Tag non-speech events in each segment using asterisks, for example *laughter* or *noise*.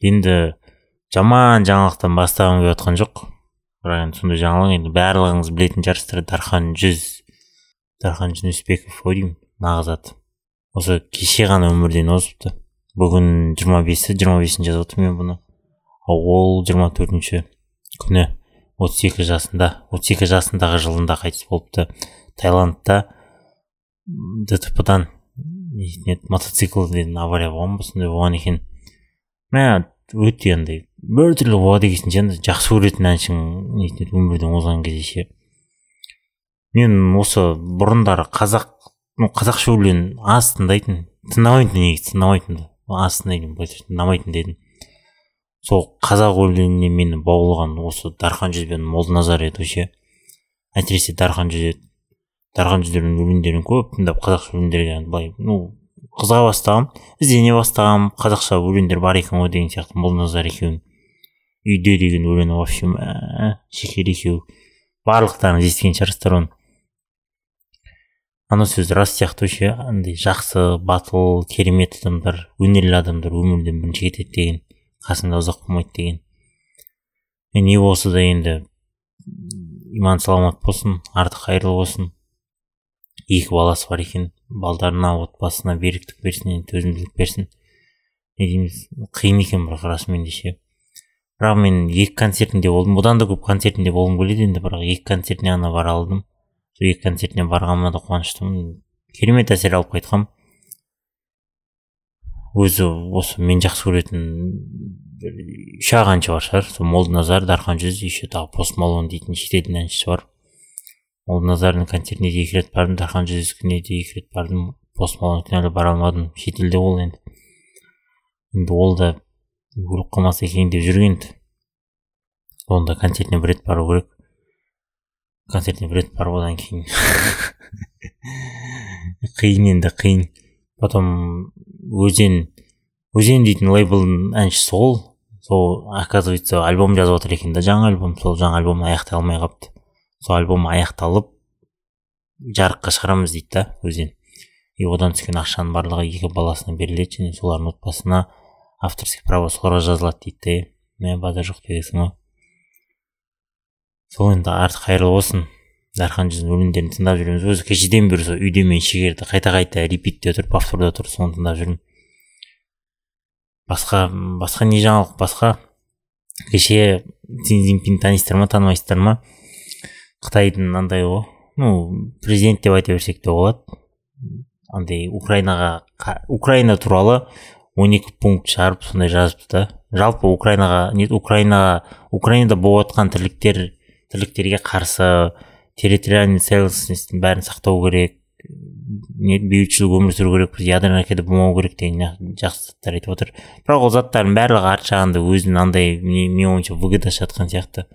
енді жаман жаңалықтан бастағым келіп жатқан жоқ. Бірақ енді сондай жаңалық енді барлығыңыз білетін шығарсыздар. Дархан жүз дархан жүнісбеков ғой деймін нағыз аты осы кеше ғана өмірден озыпты. Бүгін жиырма бесі жиырма бесін жазып отырмын мен бұны. Ол жиырма төртінші күні отыз екі жасында отыз екі жасындағы жылында қайтыс болыпты. Таиландта дтп дан мотоциклден авария болған ба сондай болған екен. Мә өте андай біртүрлі болады екенсің ше жақсы көретін әншің өмірден озған кезде ше. Мен осы бұрындары қазақ ну қазақша өлең аз тыңдайтын тыңдамайтын негізі тыңдамайтын аз тыңдайтын былайша тыңдамайтын дедім. Сол қазақ өлеңіне мені баулыған осы дархан жүз бен молданазар еді ше әсіресе дархан жүз еді. Дархан жүздердің өлеңдерін көп тыңдап қазақша өлеңдерге былай ну қызыға бастағанмын іздене бастағанмын қазақша өлеңдер бар екен ғой деген сияқты молданазар екеуінің үйде деген өлеңі вообще мә шекер екеуі. Барлықтарыңыз естіген шығарсыздар оны. Ана сөз рас сияқты ше андай жақсы батыл керемет адамдар өнерлі адамдар өмірден бірінші кетеді деген. Қасыңда ұзақ болмайды деген. Не болса да енді иман саламат болсын арты қайырлы болсын екі баласы бар екен. Балдарына отбасына беріктік берсін төзімділік берсін. Не дейміз қиын екен бірақ расымен де ше бірақ мен екі концертінде болдым. Бұдан да көп концертінде болғым келеді енді бірақ екі концертіне ғана бара алдым. Сол екі концертіне барғаныма да қуаныштымын. Керемет әсер алып қайтқанмын өзі осы мен жақсы көретін үш ақ әнші бар шығар. Сол молданазар дархан жүз еще тағы пост малон дейтін шетелдің әншісі бар. Молданазардың концертіне де екі рет бардым дархан жүздікіне де екі рет бардым пост әлі бара алмадым. Шетелде ол енді. Енді ол да өліп қалмаса екен деп жүрген онда концертіне бір рет бару керек. Концертіне бір рет барып одан кейін. *laughs* Қиын енді қиын. Потом өзен өзен дейтін лейблдің әншісі ол. Сол оказывается альбом жазып жатыр екен да жаңа альбом. Сол жаңа альбом аяқтай алмай қалыпты. Сол альбом аяқталып жарыққа шығарамыз дейді да өзен. И одан түскен ақшаның барлығы екі баласына беріледі және солардың отбасына авторский право соларға жазылады дейді да мә базар жоқ дегенсің ғой сол енді арты қайырлы болсын. Дархан жүздің өлеңдерін тыңдап жүреміз өзі кешеден бері сол үйде мен шегерді қайта қайта репитте тұрып повторда тұрып соны тыңдап жүрмін. Басқа басқа не жаңалық? Басқа кеше си цзиньпин танисыздар ма танымайсыздар ма? Қытайдың андай ғой ну президент деп айта берсек те болады. Андай украинаға украина туралы он екі пункт шығарып сондай жазыпты да. Жалпы украинаға не украинаға украинада болып жатқан тірліктер тірліктерге қарсы территориальный целостностьтің бәрін сақтау керек бейбітшілік өмір сүру керекпіз ядерный ракета болмау керек деген жақсы заттар айтып отыр. Бірақ ол заттардың барлығы арт жағында өзінің андай менің ойымша выгода жатқан сияқты.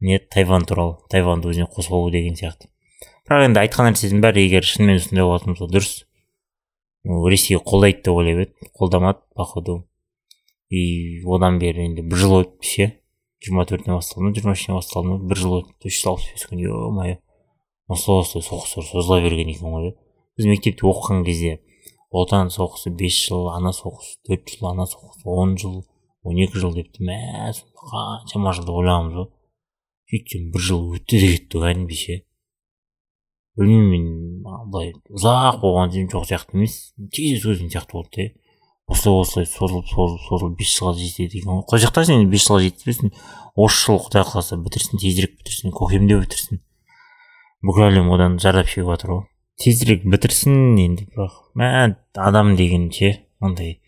Не тайвань туралы тайваньды өзіне қосып алу деген сияқты. Бірақ енді айтқан нәрсесінің бәрі егер шынымен сондай болатын болса дұрыс. Ресей қолдайды деп ойлап еді қолдамады походу. И одан бері енді бір жыл өтті ше жиырма төртіне басталды ма жиырма үшіне басталды ма бір жыл өтті. Үш жүз алпыс бес күн е мое осылай осылай соғыстар созыла берген екен ғой біз мектепте оқыған кезде отан соғысы бес жыл ана соғысы төрт жыл ана соғысы он жыл он екі жыл депті. Мә қаншама жыл деп ойлағанбыз ғой. Сөйтсем бір жыл өтті де кетті кәдімгідей ше білмеймін мен былай ұзақ болған жоқ сияқты емес. Тез өзің сияқты болды да осылай осылай созылып созылып созылып бес жылға жетеді екен ғой. Құдай сақтасын енді бес жылға жеткізбесін осы жылы құдай қаласа бітірсін тезірек бітірсін көкемде бітірсін. Бүкіл әлем одан зардап шегіп жатыр ғой. Тезірек бітірсін енді бірақ мә адам деген ше андай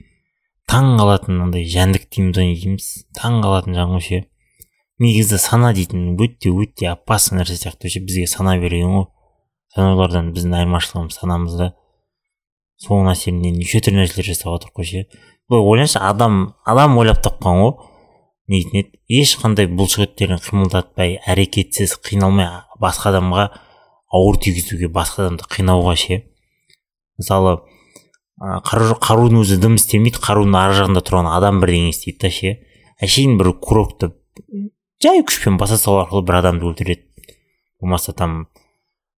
таң қалатын андай жәндік дейміз ғой не дейміз таң қалатын жан ғой ше. Негізі сана дейтін өте өте опасный нәрсе сияқты ше бізге сана берген ғой. Жануарлардан біздің айырмашылығымыз санамызда соның әсерінен неше түрлі нәрселер жасап жатырмық қой ше былай ойлаңызшы адам адам ойлап тапқан ғой. Не еді ешқандай бұлшық еттерін қимылдатпай әрекетсіз қиналмай басқа адамға ауыр тигізуге басқа адамды қинауға ше. Мысалы қару, қарудың өзі дым істемейді қарудың ар жағында тұрған адам бірдеңе істейді да ше. Әшейін бір курокты жай күшпен баса салу арқылы бір адамды өлтіреді. Болмаса там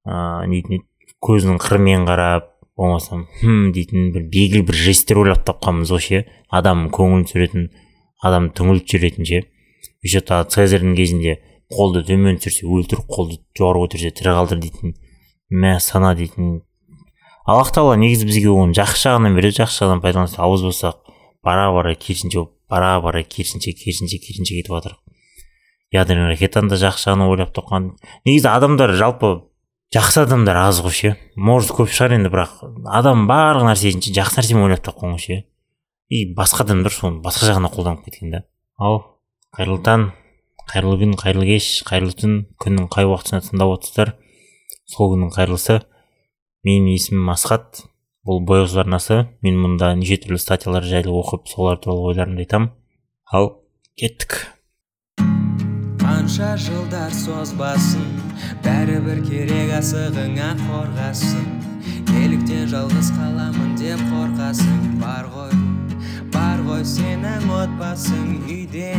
ыыы еді көзінің қырымен қарап болмаса хм дейтін бір белгілі бір жесттер ойлап тапқанбыз ғой ше. Адам көңілін түсіретін адам түңіліп жүретін ше. Еще тағы цезарьдің кезінде қолды төмен түсірсе өлтір қолды жоғары көтерсе тірі қалдыр дейтін мә сана дейтін. Аллах тағала негізі бізге оны жақсы жағынан береді. Жақсы жағынан пайдаланса ауыз болсақ бара бара керісінше бара бара керісінше керісінше керісінше кетіп жатырық ядерный ракетаны да жақсы жағынан ойлап тапқан негізі адамдар жалпы жақсы адамдар аз ғой ше. Может көп шығар енді бірақ адам барлық нәрсесін жақсы нәрсемен ойлап тапқан ғой ше. И басқа адамдар соны басқа жағына қолданып кеткен да ал қайырлы таң қайырлы күн қайырлы кеш қайырлы түн күннің қай уақытысында тыңдап отырсыздар? Сол күннің қайырлысы. Менің есімім асхат. Бұл бояз арнасы. Мен мұнда неше түрлі статьялар жайлы оқып солар туралы ойларымды айтамын ал кеттік. Қанша жылдар созбасын бәрібір керек асығыңа қорғасын. Неліктен жалғыз қаламын деп қорқасың бар ғой бар ғой сенің отбасың үйде.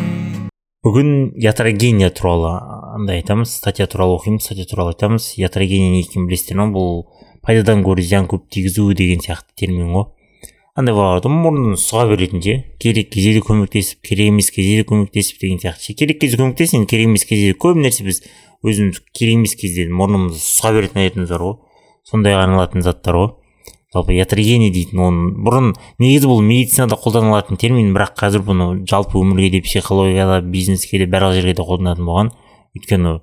Бүгін ятрогения туралы андай айтамыз статья туралы оқимыз статья туралы айтамыз. Ятрогения не екенін білесіздер ма бұл пайдадан гөрі зиян көп тигізу деген сияқты термин ғой. Андай болады ғой мұрнын сұға беретін ше керек кезде де көмектесіп керек емес кезде де көмектесіп деген сияқты ше керек кезде көмектес енді керек емес кезде көп нәрсе біз өзіміз керек емес кезде мұрнымызды сұға беретін әдетіміз бар ғой сондай арналатын заттар ғой жалпы ятрогения дейтін оны бұрын негізі бұл медицинада қолданылатын термин бірақ қазір бұны жалпы өмірге де психологияда бизнеске де барлық жерге де қолданатын болған өйткені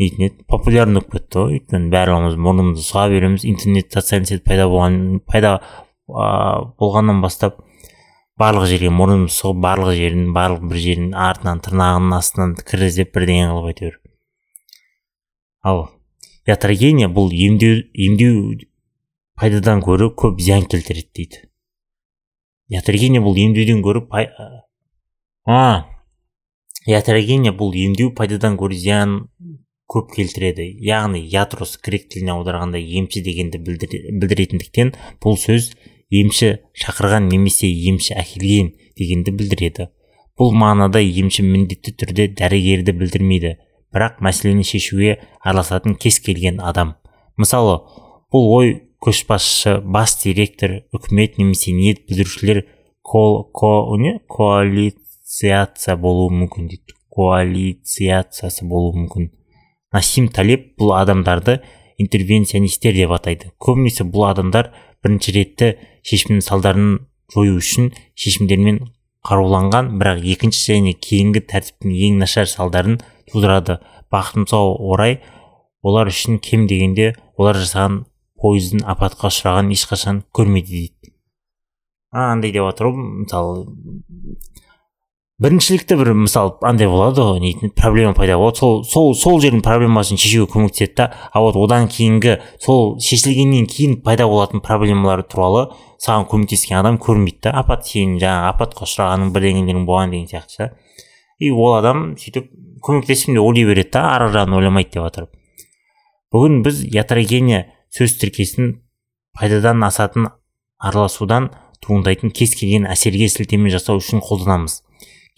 дейтін еді популярный болып кетті ғой өйткені барлығымыз мұрнымызды сұға береміз интернет социальный сеть пайда болған пайда болғаннан бастап барлық жерге мұрнымыз сұғып барлық жерін барлық бір жерін артынан тырнағының астынан кір іздеп бірдеңе қылып әйтеуір ал ятрогения бұл емдеу емдеу пайдадан гөрі көп зиян келтіреді дейді. Ятрогения бұл емдеуден гөрі пай... а ятрогения бұл емдеу пайдадан гөрі зиян көп келтіреді. Яғни ятрос грек тіліне аударғанда емші дегенді білдіретіндіктен бұл сөз емші шақырған немесе емші әкелген дегенді білдіреді. Бұл мағынада емші міндетті түрде дәрігерді білдірмейді бірақ мәселені шешуге араласатын кез келген адам. Мысалы бұл ой көшбасшы бас директор үкімет немесе ниет білдірушілер ко, ко, не? коалицияция болуы мүмкін дейді. Коалицияциясы болуы мүмкін. Насим талеп бұл адамдарды интервенционисттер деп атайды. Көбінесе бұл адамдар бірінші ретті шешімнің салдарын жою үшін шешімдермен қаруланған бірақ екінші және кейінгі тәртіптің ең нашар салдарын тудырады. Бақытымызға орай олар үшін кем дегенде олар жасаған пойыздың апатқа ұшырағанын ешқашан көрмеді дейді. Андай деп жатыр ғой мысалы біріншілікті бір мысалы андай болады ғой не проблема пайда болады. Сол сол сол жердің проблемасын шешуге көмектеседі да. А вот одан кейінгі сол шешілгеннен кейін пайда болатын проблемалар туралы саған көмектескен адам көрмейді да. Апат сенің жаңағы апатқа ұшырағаның бірдеңелерің болған деген сияқты ше. И ол адам сөйтіп көмектестім деп ойлай береді да арғы жағын ойламайды деп жатыр бүгін біз ятрогения сөз тіркесін пайдадан асатын араласудан туындайтын кез келген әсерге сілтеме жасау үшін қолданамыз.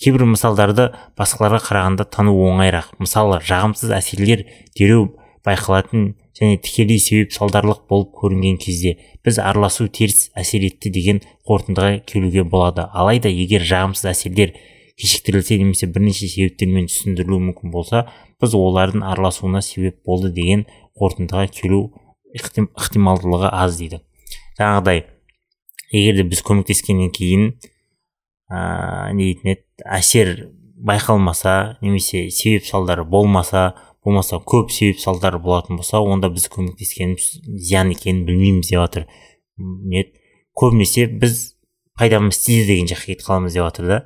Кейбір мысалдарды басқаларға қарағанда тану оңайырақ. Мысалы жағымсыз әсерлер дереу байқалатын және тікелей себеп салдарлық болып көрінген кезде біз араласу теріс әсер етті деген қорытындыға келуге болады. Алайда егер жағымсыз әсерлер кешіктірілсе немесе бірнеше себептермен түсіндірілуі мүмкін болса біз олардың араласуына себеп болды деген қорытындыға келу ықтималдылығы аз дейді. Жаңағыдай егер де біз көмектескеннен кейін ыыы не дейтін еді? Әсер байқалмаса немесе себеп салдары болмаса болмаса көп себеп салдары болатын болса онда біз көмектескеніміз зиян екенін білмейміз деп жатыр. Не көбінесе біз пайдамыз тиді деген жаққа кетіп қаламыз деп жатыр да.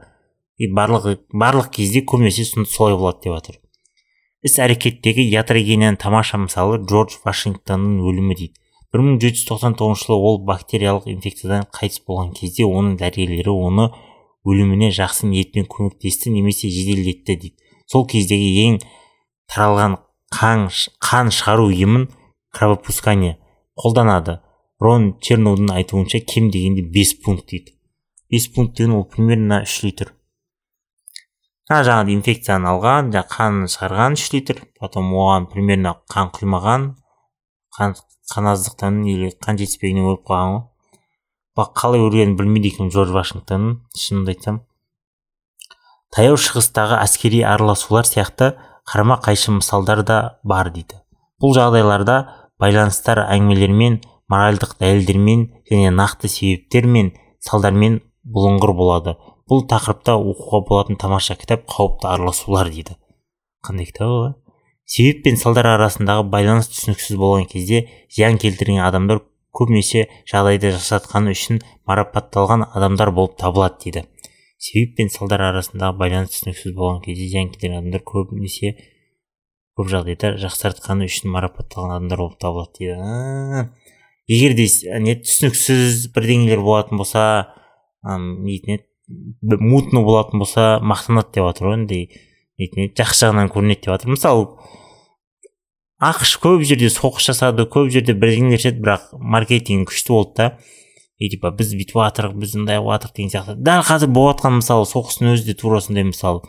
И барлық барлық кезде көбінесе солай болады деп жатыр. Іс әрекеттегі ятрогенияның тамаша мысалы джордж вашингтонның өлімі дейді. бір мың жеті жүз тоқсан тоғызыншы жылы ол бактериялық инфекциядан қайтыс болған кезде оның дәрігерлері оны өліміне жақсы ниетпен көмектесті немесе жеделдетті дейді. Сол кездегі ең таралған қан, қан шығару емін кровопускание қолданады. Рон черноудың айтуынша кем дегенде 5 пункт дейді. 5 пункт деген ол примерно үш литр. Инфекцияны алған жаңағы қанын шығарған үш литр потом оған примерно қан құймаған қан, аздықтан или қан жетіспегеннен өліп қалған ғой. Қалай өлгенін білмейді екенмін джордж вашингтонның шынымды айтсам. Таяу шығыстағы әскери араласулар сияқты қарама қайшы мысалдар да бар дейді. Бұл жағдайларда байланыстар әңгімелермен моральдық дәлелдермен және нақты себептер мен салдармен бұлыңғыр болады. Бұл тақырыпта оқуға болатын тамаша кітап қауіпті араласулар дейді. Қандай кітап ол себеп пен салдар арасындағы байланыс түсініксіз болған кезде зиян келтірген адамдар көбінесе жағдайды жасатқаны үшін марапатталған адамдар болып табылады дейді. Себеп пен салдар арасындағы байланыс түсініксіз болған кезде зиян келтірген адамдар көбінесе көп жағдайда жақсартқаны үшін марапатталған адамдар болып табылады дейді. Егер де не түсініксіз бірдеңелер болатын болса не дейтін еді? Мутно болатын болса мақтанады деп жатыр ғой еді? Жақсы жағынан көрінеді деп жатыр мысалы ақш көп жерде соғыс жасады көп жерде бірдеңелер жасады бірақ маркетинг күшті болды да. И типа біз бүйтіп жатырық біз мындай қылып деген сияқты. Дәл қазір болып жатқан мысалы соғыстың өзі де тура сондай мысалы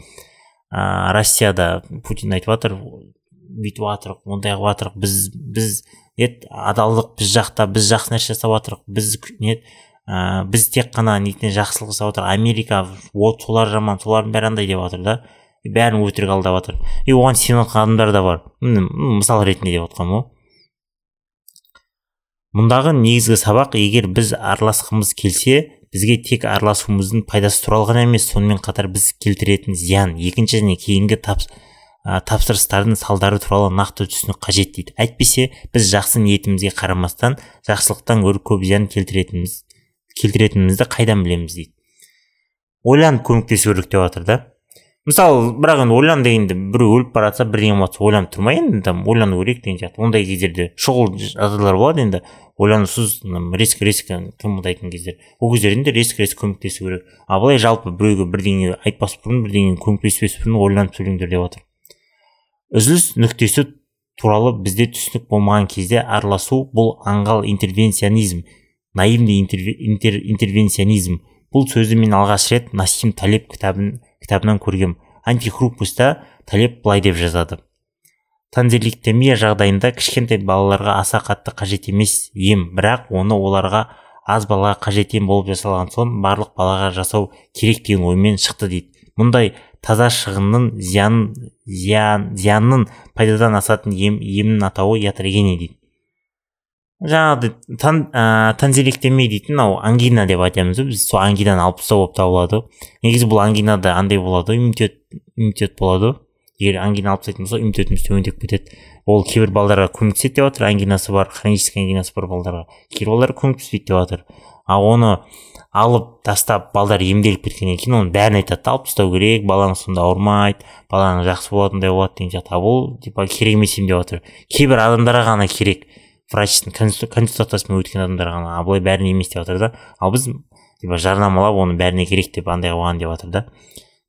ә, россияда путин айтып жатыр бүйтіп жатырық ондай қылып жатырық біз біз не адалдық біз жақта біз жақсы нәрсе жасап жатырық біз не ә, біз тек қана нетіне жақсылық жасап жатырық америка вот солар жаман солардың бәрі андай деп жатыр да. Бәрін өтірік алдап жатыр и оған жатқан адамдар да бар. Мысал ретінде деп жатқаным ғой мұндағы негізгі сабақ егер біз араласқымыз келсе бізге тек араласуымыздың пайдасы туралы ғана емес сонымен қатар біз келтіретін зиян екінші және кейінгі тапс, ә, тапсырыстардың салдары туралы нақты түсінік қажет дейді. Әйтпесе біз жақсы ниетімізге қарамастан жақсылықтан гөрі көп зиян келтіретініміз келтіретінімізді қайдан білеміз дейді. Ойланып көмектесу керек деп жатыр да. Мысалы бірақ енді ойлан дегенде біреу өліп бара жатса бірдеңе болыватса ойланып тұрмай енді там ойлану керек деген сияқты. Ондай кездерде шұғыл жағдайлар болады енді. Ойланусыз риск риск қимылдайтын кездер. Ол кездерде риск риск көмектесу керек. Ал былай жалпы біреуге бірдеңе айтпас бұрын бірдеңе көмектеспес бұрын ойланып сөйлеңдер деп жатыр үзіліс нүктесі туралы бізде түсінік болмаған кезде араласу бұл аңғал интервенционизм наивный интервенционизм. Бұл сөзді мен алғаш рет насим талеп кітабын кітабынан көргем. Антихрупуста талеп былай деп жазады. Танзеликтемия жағдайында кішкентай балаларға аса қатты қажет емес ем бірақ оны оларға аз балаға қажет ем болып жасалған соң барлық балаға жасау керек деген оймен шықты дейді. Мұндай таза шығынның зиянын зиян пайдадан асатын ем емнің атауы ятрогения дейді. Жаңағыдай тан ә, танзелектеме дейтін мынау ангина деп айтамыз біз. сол ангинаны алып тастау болып табылады. негізі бұл ангинада андай болады ғой иммунитет иммунитет болады. ғой егер ангина алып тастайтын болса иммунитетіміз төмендеп кетеді. ол кейбір балдарға көмектеседі деп жатыр. ангинасы бар хронический ангинасы бар балдарға кейбір балдар көмектеспейді деп жатыр. ал оны алып тастап балдар емделіп кеткеннен кейін оның бәрін айтады да алып тастау керек балаңыз сонда ауырмайды балаңыз жақсы болады мындай болады деген сияқты. ал бұл типа керек емес ем деп жатыр. кейбір адамдарға ғана керек. Врачтың консультациясымен өткен адамдар ғана ал былай бәріне емес деп жатыр да. Ал біз типа жарнамалап оны бәріне керек деп андай қылған деп жатыр да.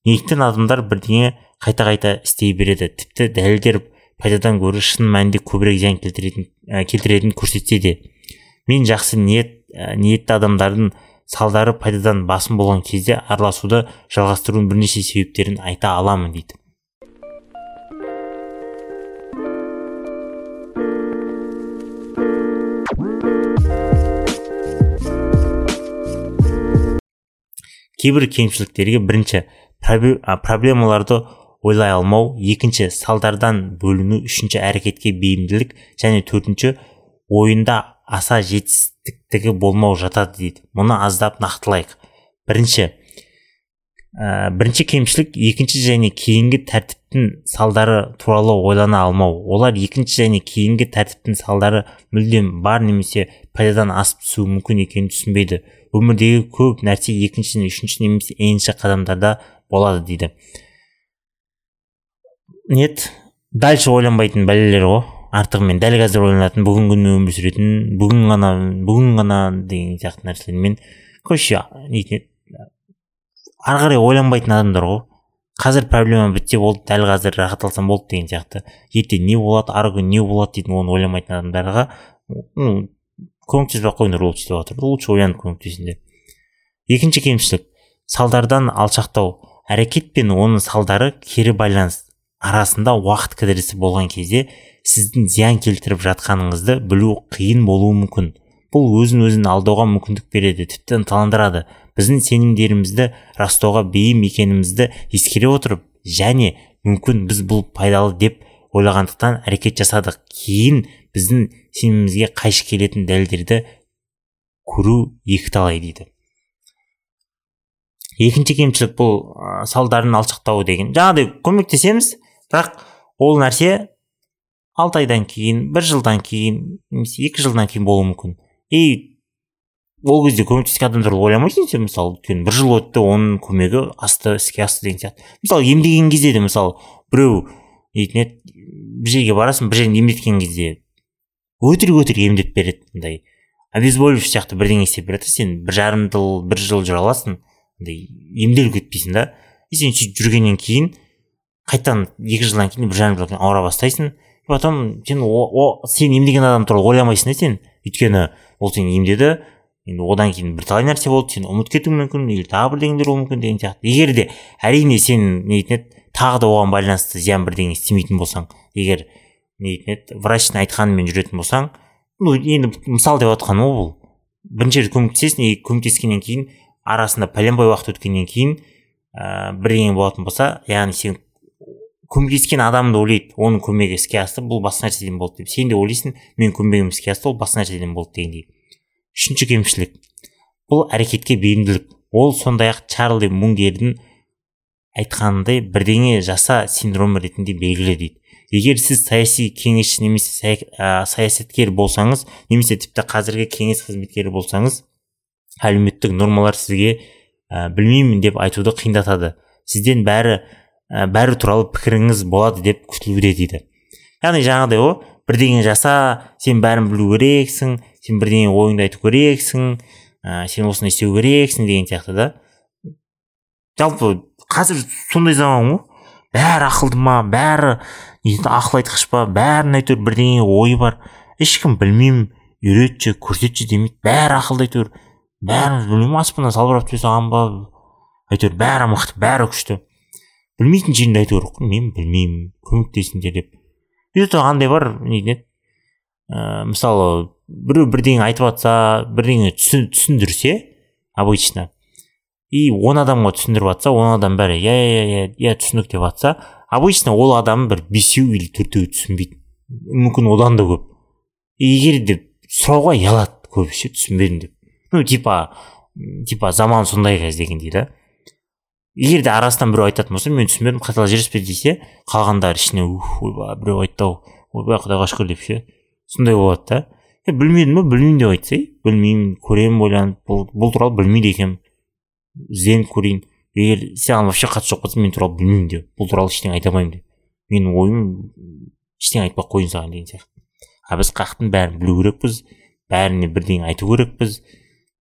Неліктен адамдар бірдеңе қайта қайта істей береді. Тіпті дәлелдер пайдадан гөрі шын мәнінде көбірек зиян келтіретін ә, келтіретінін көрсетсе де. Мен жақсы ниет ә, ниетті адамдардың салдары пайдадан басым болған кезде араласуды жалғастырудың бірнеше себептерін айта аламын дейді. Кейбір кемшіліктерге бірінші проблемаларды ойлай алмау екінші салдардан бөліну үшінші әрекетке бейімділік және төртінші ойында аса жетістіктігі болмау жатады дейді. Мұны аздап нақтылайық. Бірінші ә, бірінші кемшілік екінші және кейінгі тәртіптің салдары туралы ойлана алмау. Олар екінші және кейінгі тәртіптің салдары мүлдем бар немесе пайдадан асып түсуі мүмкін екенін түсінбейді. Өмірдегі көп нәрсе екінші үшінші немесе енші қадамдарда болады дейді. Нет дальше ойланбайтын бәлелер ғой. Артығымен дәл қазір ойланатын бүгінгі күні өмір сүретін бүгін ғана бүгін ғана деген сияқты нәрселермен короче ары қарай ойланбайтын адамдар ғой. Қазір проблема бітсе болды дәл қазір рахат алсам болды деген сияқты. Ертең не болады ары күні не болады дейтін оны ойламайтын адамдарға ну көмектеспей ақ қойыңдар лучше деп жатыр лучше ойланып көмектесіңдер екінші кемшілік. Салдардан алшақтау. Әрекет пен оның салдары кері байланыс арасында уақыт кідірісі болған кезде сіздің зиян келтіріп жатқаныңызды білу қиын болуы мүмкін. Бұл өзін өзін алдауға мүмкіндік береді тіпті ынталандырады. Біздің сенімдерімізді растауға бейім екенімізді ескере отырып және мүмкін біз бұл пайдалы деп ойлағандықтан әрекет жасадық. Кейін біздің сенімімізге қайшы келетін дәлелдерді көру екі талай дейді. Екінші кемшілік бұл ә, салдарын алшақтауы деген. Жаңағыдай көмектесеміз бірақ ол нәрсе алты айдан кейін бір жылдан кейін немесе екі жылдан кейін болуы мүмкін. И ол кезде көмектескен адам туралы ойламайсың сен мысалы өйткені бір жыл өтті оның көмегі асты іске асты деген сияқты. Мысалы емдеген кезде де мысалы біреу дейтін еді бір жерге барасың бір жерін емдеткен кезде өтірік өтірік емдеп береді андай. Обезболивающий сияқты бірдеңе істеп береді сен бір жарым жыл бір жыл жүре аласың андай емделіп кетпейсің да. И сен сөйтіп жүргеннен кейін қайтадан екі жылдан кейін бір жарым жылдан кейін ауыра бастайсың. Потом сен о, о сен емдеген адам туралы ойламайсың да сен. Өйткені ол сені емдеді енді одан кейін бірталай нәрсе болды сен ұмытып кетуің мүмкін или тағы бірдеңелер болуы мүмкін деген сияқты. Егер де әрине сен не еді тағы да оған байланысты зиян бірдеңе істемейтін болсаң егер не дейтін еді врачтың айтқанымен жүретін болсаң ну енді мысал деп жатқаным ғой бұл. Бірінші рет көмектесесің и көмектескеннен кейін арасында пәленбай уақыт өткеннен кейін ә, бірдеңе болатын болса яғни сен көмектескен адамды ойлайды оның көмегі іске асты бұл басқа нәрседен болды деп. Сен де ойлайсың менің көмегім іске асты ол басқа нәрседен болды дегендей үшінші кемшілік. Бұл әрекетке бейімділік. Ол сондай ақ чарли мунгердің айтқанындай бірдеңе жаса синдромы ретінде белгілі дейді. Егер сіз саяси кеңесші немесе саясаткер болсаңыз немесе тіпті қазіргі кеңес қызметкері болсаңыз әлеуметтік нормалар сізге ә, білмеймін деп айтуды қиындатады. Сізден бәрі ә, бәрі туралы пікіріңіз болады деп күтілуде дейді. Яғни жаңағыдай ғой бірдеңе жаса сен бәрін білу керексің сен бірдеңе ойыңды айту керексің ә, сен осыны істеу керексің деген сияқты да. Жалпы қазір сондай заман ғой. Бәрі ақылды ма бәрі ақыл айтқыш па бәрінің әйтеуір бірдеңе ойы бар. Ешкім білмеймін үйретші көрсетші демейді бәрі ақылды әйтеуір бәріміз білмеймін аспаннан салбырап түсе салған ба әйтеуір бәрі мықты бәрі күшті. Білмейтін жерінде әйтеуір мен білмеймін көмектесіңдер деп. То андай бар не еді ә, мысалы біреу бірдеңе айтып жатса бірдеңе түсіндірсе обычно. И он адамға түсіндіріп жатса он адам бәрі иә иә иә иә түсіндік деп жатса обычно ол адам бір бесеу или төртеуі түсінбейді мүмкін одан да көп. Егер де сұрауға ұялады көбісі түсінбедім деп. Ну типа типа заман сондай қазір дегендей да. Егер де арасынан біреу айтатын болса мен түсінбедім қайталап жіберіспе десе қалғандары ішіне ойбай біреу айтты ау. Ойбай құдайға шүкір деп ше. Сондай болады да. Е білмедім ба білмеймін деп айтса білмеймін көремін ойланып бұл, бұл туралы білмейді екенмін. Ізденіп көрейін. Егер саған вообще қатысы жоқ болса мен туралы білмеймін деп бұл туралы ештеңе айта алмаймын деп. Менің ойым ештеңе айтпай ақ қояйын саған деген сияқты. А біз қаяқтың бәрін білу керекпіз бәріне бірдеңе айту керекпіз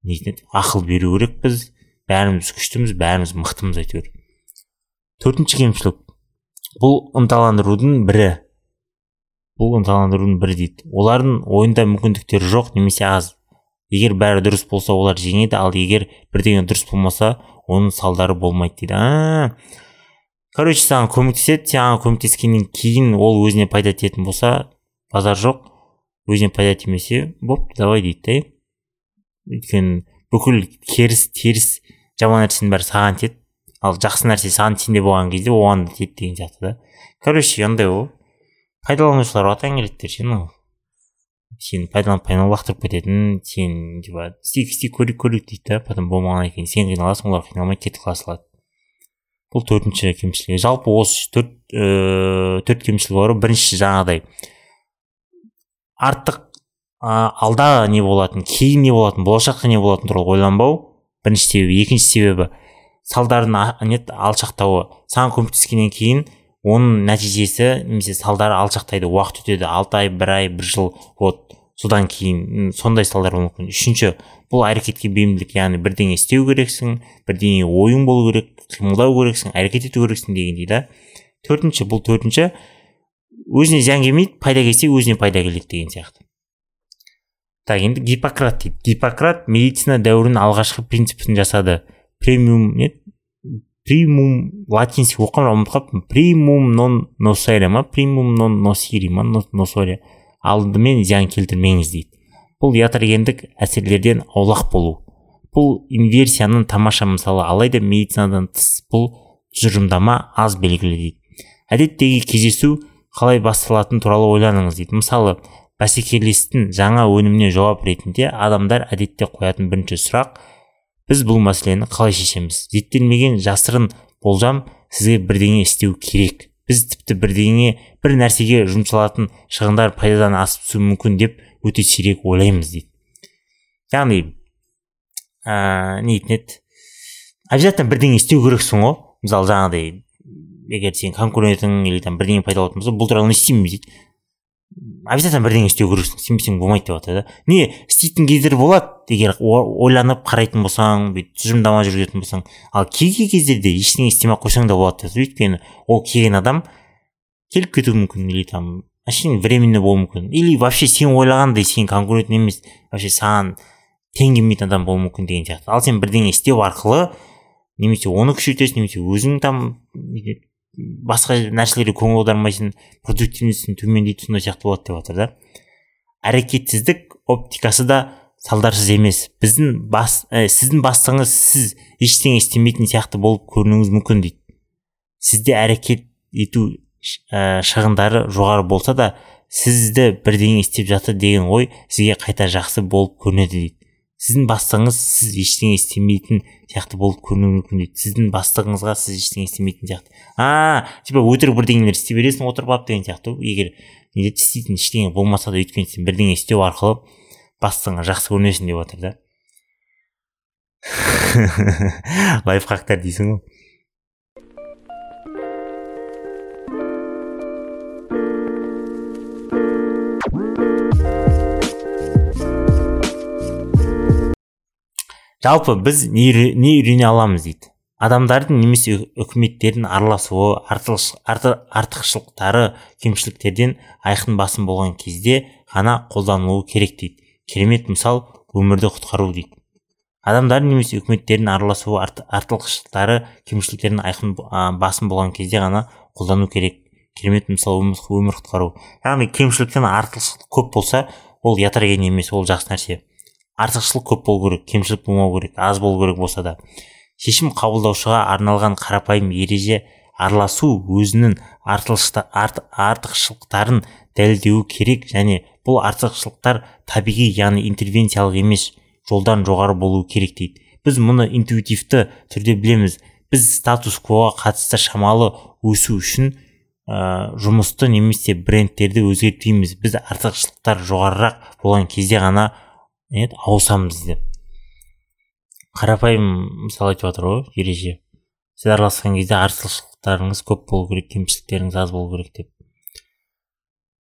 не ақыл беру керекпіз бәріміз күштіміз бәріміз мықтымыз әйтеуір төртінші кемшілік. Бұл ынталандырудың бірі. Бұл ынталандырудың бірі дейді. Олардың ойында мүмкіндіктері жоқ немесе аз. Егер бәрі дұрыс болса олар жеңеді. Ал егер бірдеңе дұрыс болмаса оның салдары болмайды дейді. А короче саған көмектеседі. Саған көмектескеннен кейін ол өзіне пайда тиетін болса базар жоқ. Өзіне пайда тимесе бопты давай дейді да өйткені бүкіл керіс теріс жаман нәрсенің бәрі саған тиеді. Ал жақсы нәрсе саған сенде болған кезде оған да тиеді деген сияқты да. Короче андай ғой пайдаланушыларға атаң келеді мынау сені пайдаланып пайдаланып лақтырып кететін сен типа істейік істейік көрейік көрейік дейді да потом болмағаннан кейін сен қиналасың олар қиналмайды кетіп қала салады. Бұл төртінші кемшілігі. Жалпы осы төрт ыыы төрт кемшілігі бар бірінші жаңағыдай артық ә, алда не болатын кейін не болатын болашақта не болатын туралы ойланбау бірінші себебі. Екінші себебі салдарын не алшақтауы. Саған көмектескеннен кейін оның нәтижесі немесе салдары алшақтайды уақыт өтеді. Алты ай бір ай бір жыл вот содан кейін сондай салдар болуы мүмкін. Үшінші бұл әрекетке бейімділік яғни бірдеңе істеу керексің бірдеңе ойың болу керек қимылдау керексің әрекет ету керексің дегендей да? Төртінші бұл төртінші өзіне зиян келмейді пайда келсе өзіне пайда келеді деген сияқты. Так енді гиппократ дейді. Гиппократ медицина дәуірінің алғашқы принципін жасады. Премиум не примум латинский оқыған ұмытып қалыппын примум нон носере ма примум нон носири ма носоре алдымен зиян келтірмеңіз дейді бұл ятрогендік әсерлерден аулақ болу бұл инверсияның тамаша мысалы алайда медицинадан тыс бұл тұжырымдама аз белгілі дейді әдеттегі кездесу қалай басталатыны туралы ойланыңыз дейді мысалы бәсекелестің жаңа өніміне жауап ретінде адамдар әдетте қоятын бірінші сұрақ біз бұл мәселені қалай шешеміз? Зерттелмеген жасырын болжам сізге бірдеңе істеу керек. Біз тіпті бірдеңе бір нәрсеге жұмсалатын шығындар пайдадан асып түсуі мүмкін деп өте сирек ойлаймыз дейді. Яғни ә, не дейтін еді? Обязательно бірдеңе істеу керексің ғой. Мысалы жаңағыдай егер сен конкурентің или там бірдеңе пайда болатын болса бұл туралы не істейміз дейді. Обязательно бірдеңе істеу керексің істемесең болмайды деп жатыр да. Не істейтін кездер болады егер ойланып қарайтын болсаң бүйтіп тұжырымдама жүргізетін болсаң. Ал кей кей кездерде ештеңе істемей ақ қойсаң да болады өйткені ол келген адам келіп кетуі мүмкін или там әшейін временно болуы мүмкін. Или вообще сен ойлағандай сен конкурент емес вообще саған тең келмейтін адам болуы мүмкін деген сияқты. Ал сен бірдеңе істеу арқылы немесе оны күшейтесің немесе өзің там басқа нәрселерге көңіл аудармайсың продуктивностьің төмендейді сондай сияқты болады деп жатыр да. Әрекетсіздік оптикасы да салдарсыз емес. Біздің бас ә, сіздің бастығыңыз сіз ештеңе істемейтін сияқты болып көрінуіңіз мүмкін дейді. Сізде әрекет ету ә, шығындары жоғары болса да сізді бірдеңе істеп жатыр деген ой сізге қайта жақсы болып көрінеді дейді. Сіздің бастығыңыз сіз ештеңе істемейтін сияқты болып көрінуі мүмкін дейді. Сіздің бастығыңызға сіз ештеңе істемейтін сияқты. А типа өтірік бірдеңелер істей бересің отырып алып деген сияқты. Егер неде істейтін ештеңе болмаса да өйткені сен бірдеңе істеу арқылы бастығыңа жақсы көрінесің деп жатыр да. *laughs* Лайфхактар дейсің ғой. Жалпы біз не, үйрене аламыз дейді. Адамдардың немесе үкіметтердің араласуы артықшылықтары кемшіліктерден айқын басым болған кезде ғана қолданылуы керек дейді. Керемет мысал өмірді құтқару дейді. Адамдардың немесе үкіметтердің араласуы артықшылықтары кемшіліктердің айқын басым болған кезде ғана қолдану керек. Керемет мысал өмір құтқару. Яғни кемшіліктен артықшылық көп болса ол ятреген емес ол жақсы нәрсе. Артықшылық көп болу керек кемшілік болмау керек аз болу керек болса да. Шешім қабылдаушыға арналған қарапайым ереже араласу өзінің артықшылықтарын дәлелдеуі керек және бұл артықшылықтар табиғи яғни интервенциялық емес жолдан жоғары болуы керек дейді. Біз мұны интуитивті түрде білеміз. Біз статус квоға қатысты шамалы өсу үшін ә, жұмысты немесе брендтерді өзгертпейміз. Біз артықшылықтар жоғарырақ болған кезде ғана не ауысамыз деп. Қарапайым мысал айтып жатыр ғой ереже. Сіз араласқан кезде артықшылықтарыңыз көп болу керек кемшіліктеріңіз аз болу керек деп.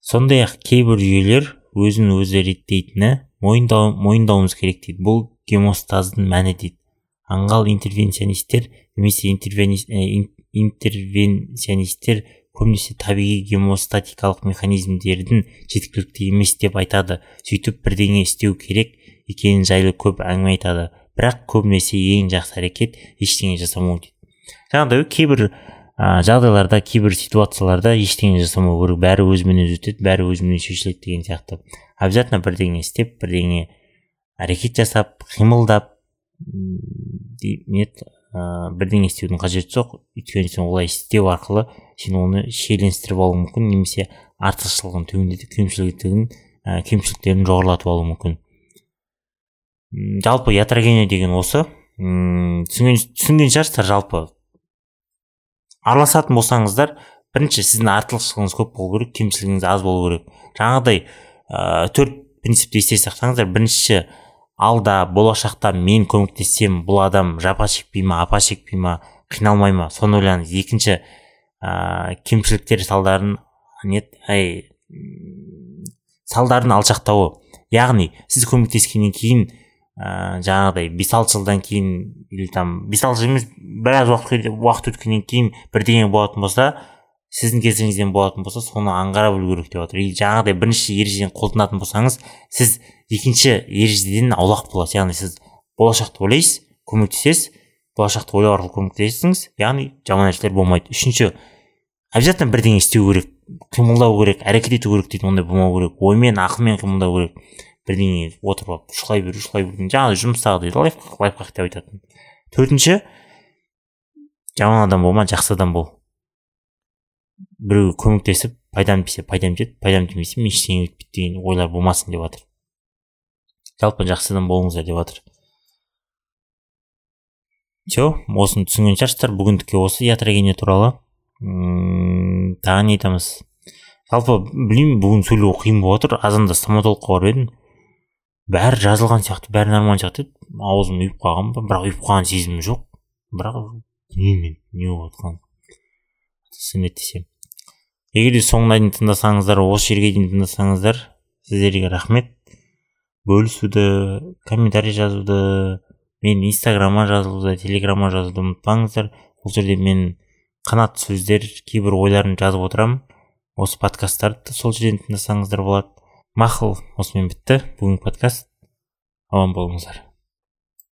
Сондай ақ кейбір жүйелер өзін өзі реттейтіні мойындау, мойындауымыз керек дейді. Бұл гемостаздың мәні дейді. Аңғал интервенционисттер немесе интервенционисттер көбінесе табиғи гемостатикалық механизмдердің жеткілікті емес деп айтады. Сөйтіп бірдеңе істеу керек екенін жайлы көп әңгіме айтады. Бірақ көбінесе ең жақсы әрекет ештеңе жасамау дейді. Жаңағыдай кейбір ә, жағдайларда кейбір ситуацияларда ештеңе жасамау керек. Бәрі өзімен өзі өтеді бәрі өзімен шешіледі деген сияқты. Обязательно бірдеңе істеп бірдеңе әрекет жасап қимылдап не ә, бірдеңе істеудің қажеті жоқ. Өйткені сен олай істеу арқылы сен оны шиеленістіріп алуың мүмкін немесе артықшылығын төмендетіп кемшілігін ә, кемшіліктерін жоғарылатып алуы мүмкін. Жалпы ятрогения деген осы. Түсінген түсінген шығарсыздар жалпы. Араласатын болсаңыздар бірінші сіздің артықшылығыңыз көп болу керек кемшілігіңіз аз болу керек. Жаңағыдай ә, төрт принципті есте сақтаңыздар. Біріншісі алда болашақта мен көмектессем бұл адам жапа шекпей ма апа шекпей ма қиналмай ма соны ойлаңыз екінші ә, кемшіліктер салдарын не ай салдарын алшақтауы. Яғни сіз көмектескеннен кейін ә, жаңағыдай бес алты жылдан кейін или там бес алты жыл емес біраз уақыт, уақыт өткеннен кейін бірдеңе болатын болса сіздің кесіріңізден болатын болса соны аңғара білу керек деп жатыр и жаңағыдай бірінші ережені қолданатын болсаңыз сіз екінші ережеден аулақ боласыз яғни сіз болашақты ойлайсыз көмектесесіз болашақты ойлау арқылы көмектесесіңіз яғни жаман нәрселер болмайды. Үшінші обязательно бірдеңе істеу керек қимылдау керек әрекет ету керек дейді ондай болмау керек. Оймен ақылмен қимылдау керек. Бірдеңе отырып алып шұқылай беру шұқылай беру жаңағы жұмыстағыдай лайфхак лайфхак деп айтатын. Төртінші жаман адам болма жақсы адам бол. Біреуге көмектесіп пайдам тисе пайдам тиеді пайдам тимесе мен ештеңе өтпейді деген ойлар болмасын деп жатыр. Жалпы жақсы адам болыңыздар деп жатыр. Все осыны түсінген шығарсыздар. Бүгіндікке осы ятрогения туралы тағы не айтамыз? Жалпы білмеймін бүгін сөйлеу қиын болып жатыр азанда стоматологқа барып едім. Бәрі жазылған сияқты бәрі нормально сияқты еді аузым ұйып қалған ба? Бірақ ұйып қалған сезімім жоқ. Бірақ білмеймін не болып жатқанын. Түсінеді десем егер де соңына дейін тыңдасаңыздар осы жерге дейін тыңдасаңыздар сіздерге рахмет. Бөлісуді комментарий жазуды мен инстаграмға жазылуды телеграмға жазуды ұмытпаңыздар. Бұл жерде мен қанат сөздер кейбір ойларымды жазып отырамын осы подкасттарды сол жерден тыңдасаңыздар болады. Мақұл осымен бітті. Бүгінгі подкаст. Аман болыңыздар.